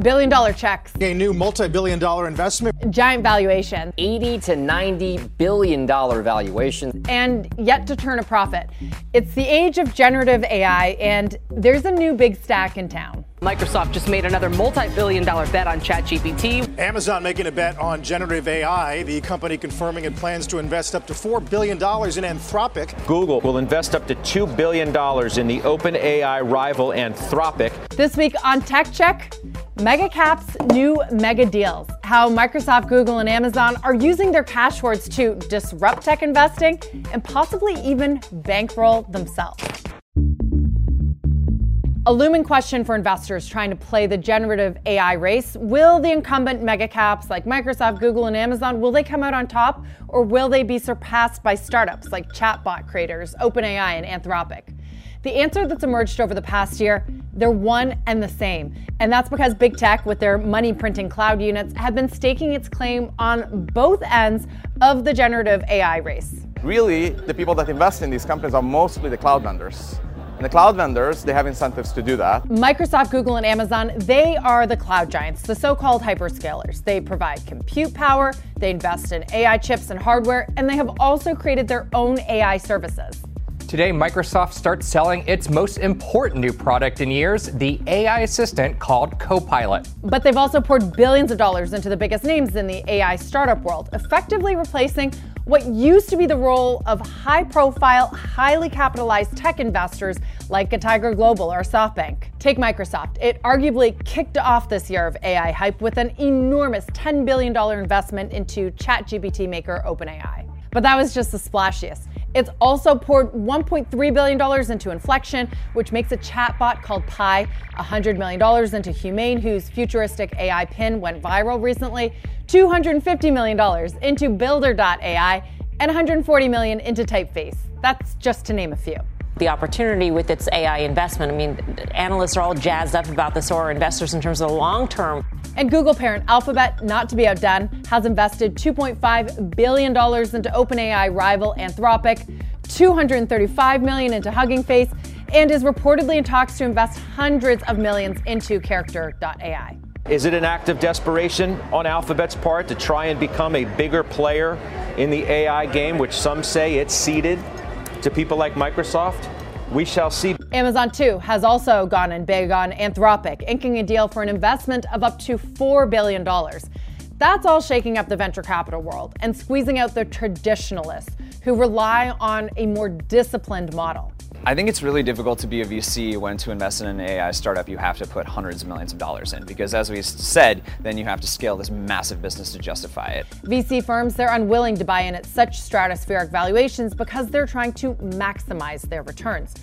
Billion dollar checks. A new multi billion dollar investment. Giant valuation. 80 to 90 billion dollar valuation. And yet to turn a profit. It's the age of generative AI, and there's a new big stack in town. Microsoft just made another multi billion dollar bet on ChatGPT. Amazon making a bet on generative AI. The company confirming it plans to invest up to $4 billion in Anthropic. Google will invest up to $2 billion in the OpenAI rival Anthropic. This week on Tech Check, Mega Caps new mega deals. How Microsoft, Google, and Amazon are using their cash hoards to disrupt tech investing and possibly even bankroll themselves. A looming question for investors trying to play the generative AI race. Will the incumbent mega caps like Microsoft, Google, and Amazon, will they come out on top or will they be surpassed by startups like chatbot creators, OpenAI, and Anthropic? The answer that's emerged over the past year, they're one and the same. And that's because big tech, with their money printing cloud units, have been staking its claim on both ends of the generative AI race. Really, the people that invest in these companies are mostly the cloud vendors. And the cloud vendors, they have incentives to do that. Microsoft, Google, and Amazon, they are the cloud giants, the so called hyperscalers. They provide compute power, they invest in AI chips and hardware, and they have also created their own AI services. Today, Microsoft starts selling its most important new product in years, the AI assistant called Copilot. But they've also poured billions of dollars into the biggest names in the AI startup world, effectively replacing what used to be the role of high profile, highly capitalized tech investors like a Tiger Global or SoftBank. Take Microsoft. It arguably kicked off this year of AI hype with an enormous $10 billion investment into ChatGPT maker OpenAI. But that was just the splashiest. It's also poured $1.3 billion into Inflection, which makes a chatbot called Pi, $100 million into Humane, whose futuristic AI pin went viral recently, $250 million into Builder.ai, and 140 million into Typeface. That's just to name a few the opportunity with its AI investment. I mean, analysts are all jazzed up about this, or investors in terms of the long term. And Google parent Alphabet, not to be outdone, has invested $2.5 billion into OpenAI rival Anthropic, 235 million into Hugging Face, and is reportedly in talks to invest hundreds of millions into Character.ai. Is it an act of desperation on Alphabet's part to try and become a bigger player in the AI game, which some say it's ceded to people like Microsoft? We shall see. Amazon, too, has also gone in big on Anthropic, inking a deal for an investment of up to $4 billion. That's all shaking up the venture capital world and squeezing out the traditionalists who rely on a more disciplined model. I think it's really difficult to be a VC when to invest in an AI startup you have to put hundreds of millions of dollars in because as we said, then you have to scale this massive business to justify it. VC firms, they're unwilling to buy in at such stratospheric valuations because they're trying to maximize their returns.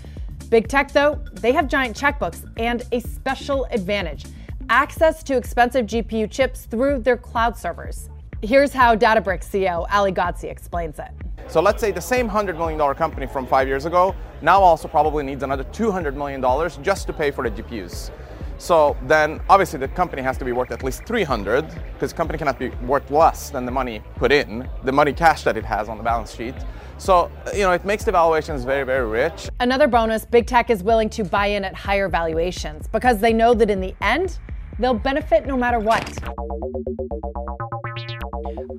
Big tech though, they have giant checkbooks and a special advantage, access to expensive GPU chips through their cloud servers. Here's how Databricks CEO Ali Ghodsi explains it. So let's say the same $100 million company from five years ago now also probably needs another $200 million just to pay for the GPUs. So then obviously the company has to be worth at least 300 because company cannot be worth less than the money put in, the money cash that it has on the balance sheet. So, you know, it makes the valuations very, very rich. Another bonus, big tech is willing to buy in at higher valuations because they know that in the end, they'll benefit no matter what.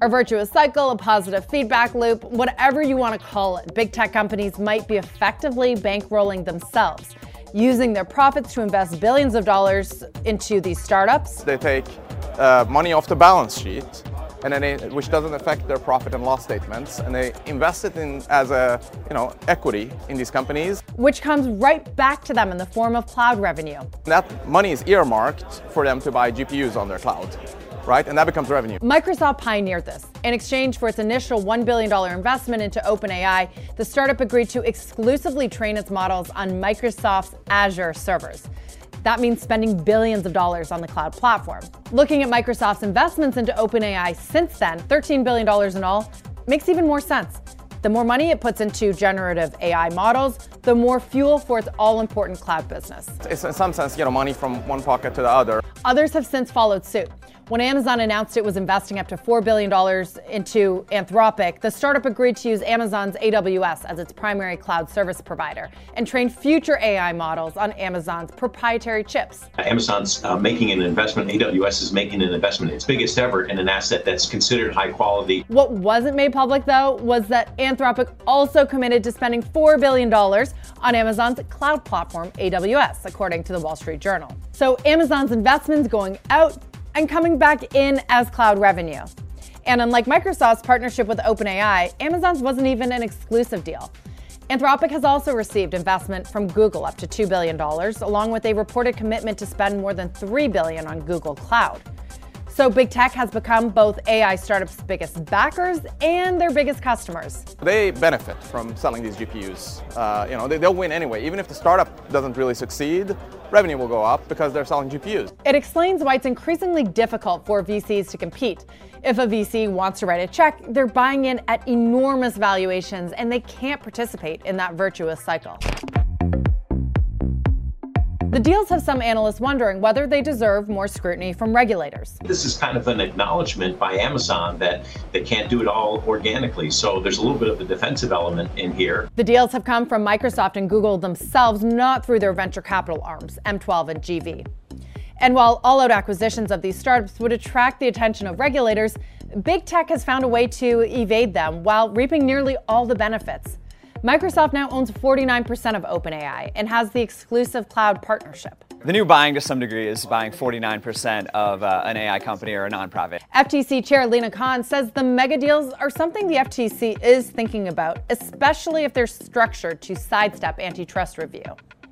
A virtuous cycle, a positive feedback loop, whatever you want to call it, big tech companies might be effectively bankrolling themselves, using their profits to invest billions of dollars into these startups. They take uh, money off the balance sheet and then which doesn't affect their profit and loss statements, and they invest it in as a you know equity in these companies, which comes right back to them in the form of cloud revenue. That money is earmarked for them to buy GPUs on their cloud right? And that becomes revenue. Microsoft pioneered this. In exchange for its initial $1 billion investment into OpenAI, the startup agreed to exclusively train its models on Microsoft's Azure servers. That means spending billions of dollars on the cloud platform. Looking at Microsoft's investments into OpenAI since then, $13 billion in all, makes even more sense. The more money it puts into generative AI models, the more fuel for its all important cloud business. It's in some sense, you know, money from one pocket to the other. Others have since followed suit. When Amazon announced it was investing up to $4 billion into Anthropic, the startup agreed to use Amazon's AWS as its primary cloud service provider and train future AI models on Amazon's proprietary chips. Amazon's uh, making an investment, AWS is making an investment, its biggest ever, in an asset that's considered high quality. What wasn't made public, though, was that Anthropic also committed to spending $4 billion on Amazon's cloud platform, AWS, according to the Wall Street Journal. So Amazon's investments going out and coming back in as cloud revenue. And unlike Microsoft's partnership with OpenAI, Amazon's wasn't even an exclusive deal. Anthropic has also received investment from Google up to $2 billion, along with a reported commitment to spend more than 3 billion on Google Cloud. So big tech has become both AI startups' biggest backers and their biggest customers. They benefit from selling these GPUs. Uh, you know, they, will win anyway. Even if the startup doesn't really succeed, revenue will go up because they're selling GPUs. It explains why it's increasingly difficult for VCs to compete. If a VC wants to write a check, they're buying in at enormous valuations and they can't participate in that virtuous cycle. The deals have some analysts wondering whether they deserve more scrutiny from regulators. This is kind of an acknowledgement by Amazon that they can't do it all organically. So there's a little bit of a defensive element in here. The deals have come from Microsoft and Google themselves, not through their venture capital arms, M12 and GV. And while all out acquisitions of these startups would attract the attention of regulators, big tech has found a way to evade them while reaping nearly all the benefits. Microsoft now owns 49% of OpenAI and has the exclusive cloud partnership. The new buying to some degree is buying 49% of uh, an AI company or a nonprofit. FTC Chair Lina Khan says the mega deals are something the FTC is thinking about, especially if they're structured to sidestep antitrust review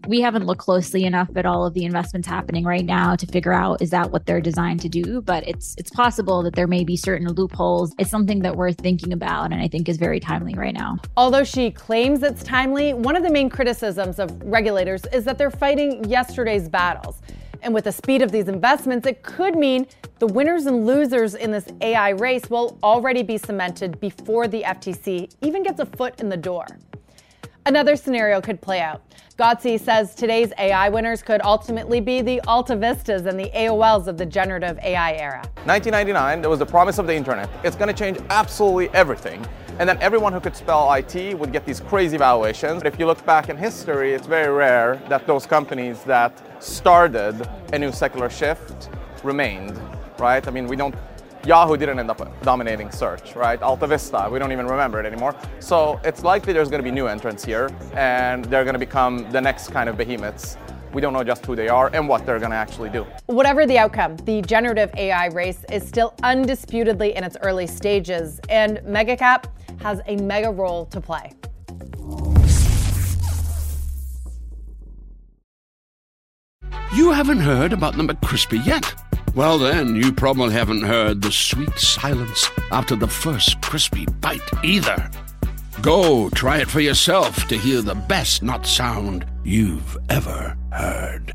we haven't looked closely enough at all of the investments happening right now to figure out is that what they're designed to do? But it's it's possible that there may be certain loopholes. It's something that we're thinking about and i think is very timely right now. Although she claims it's timely one of the main criticisms of regulators is that they're fighting yesterday's battles. And with the speed of these investments, it could mean the winners and losers in this AI race will already be cemented before the FTC even gets a foot in the door. Another scenario could play out. Ghodsi says today's AI winners could ultimately be the AltaVistas and the AOLs of the generative AI era. 1999, there was the promise of the internet. It's going to change absolutely everything. And then everyone who could spell IT would get these crazy valuations. But if you look back in history, it's very rare that those companies that started a new secular shift remained, right? I mean, we don't Yahoo didn't end up dominating search, right? AltaVista, we don't even remember it anymore. So it's likely there's going to be new entrants here, and they're going to become the next kind of behemoths. We don't know just who they are and what they're going to actually do. Whatever the outcome, the generative AI race is still undisputedly in its early stages, and Megacap has a mega role to play. You haven't heard about the McCrispy yet? Well, then, you probably haven't heard the sweet silence after the first crispy bite either. Go try it for yourself to hear the best not sound you've ever heard.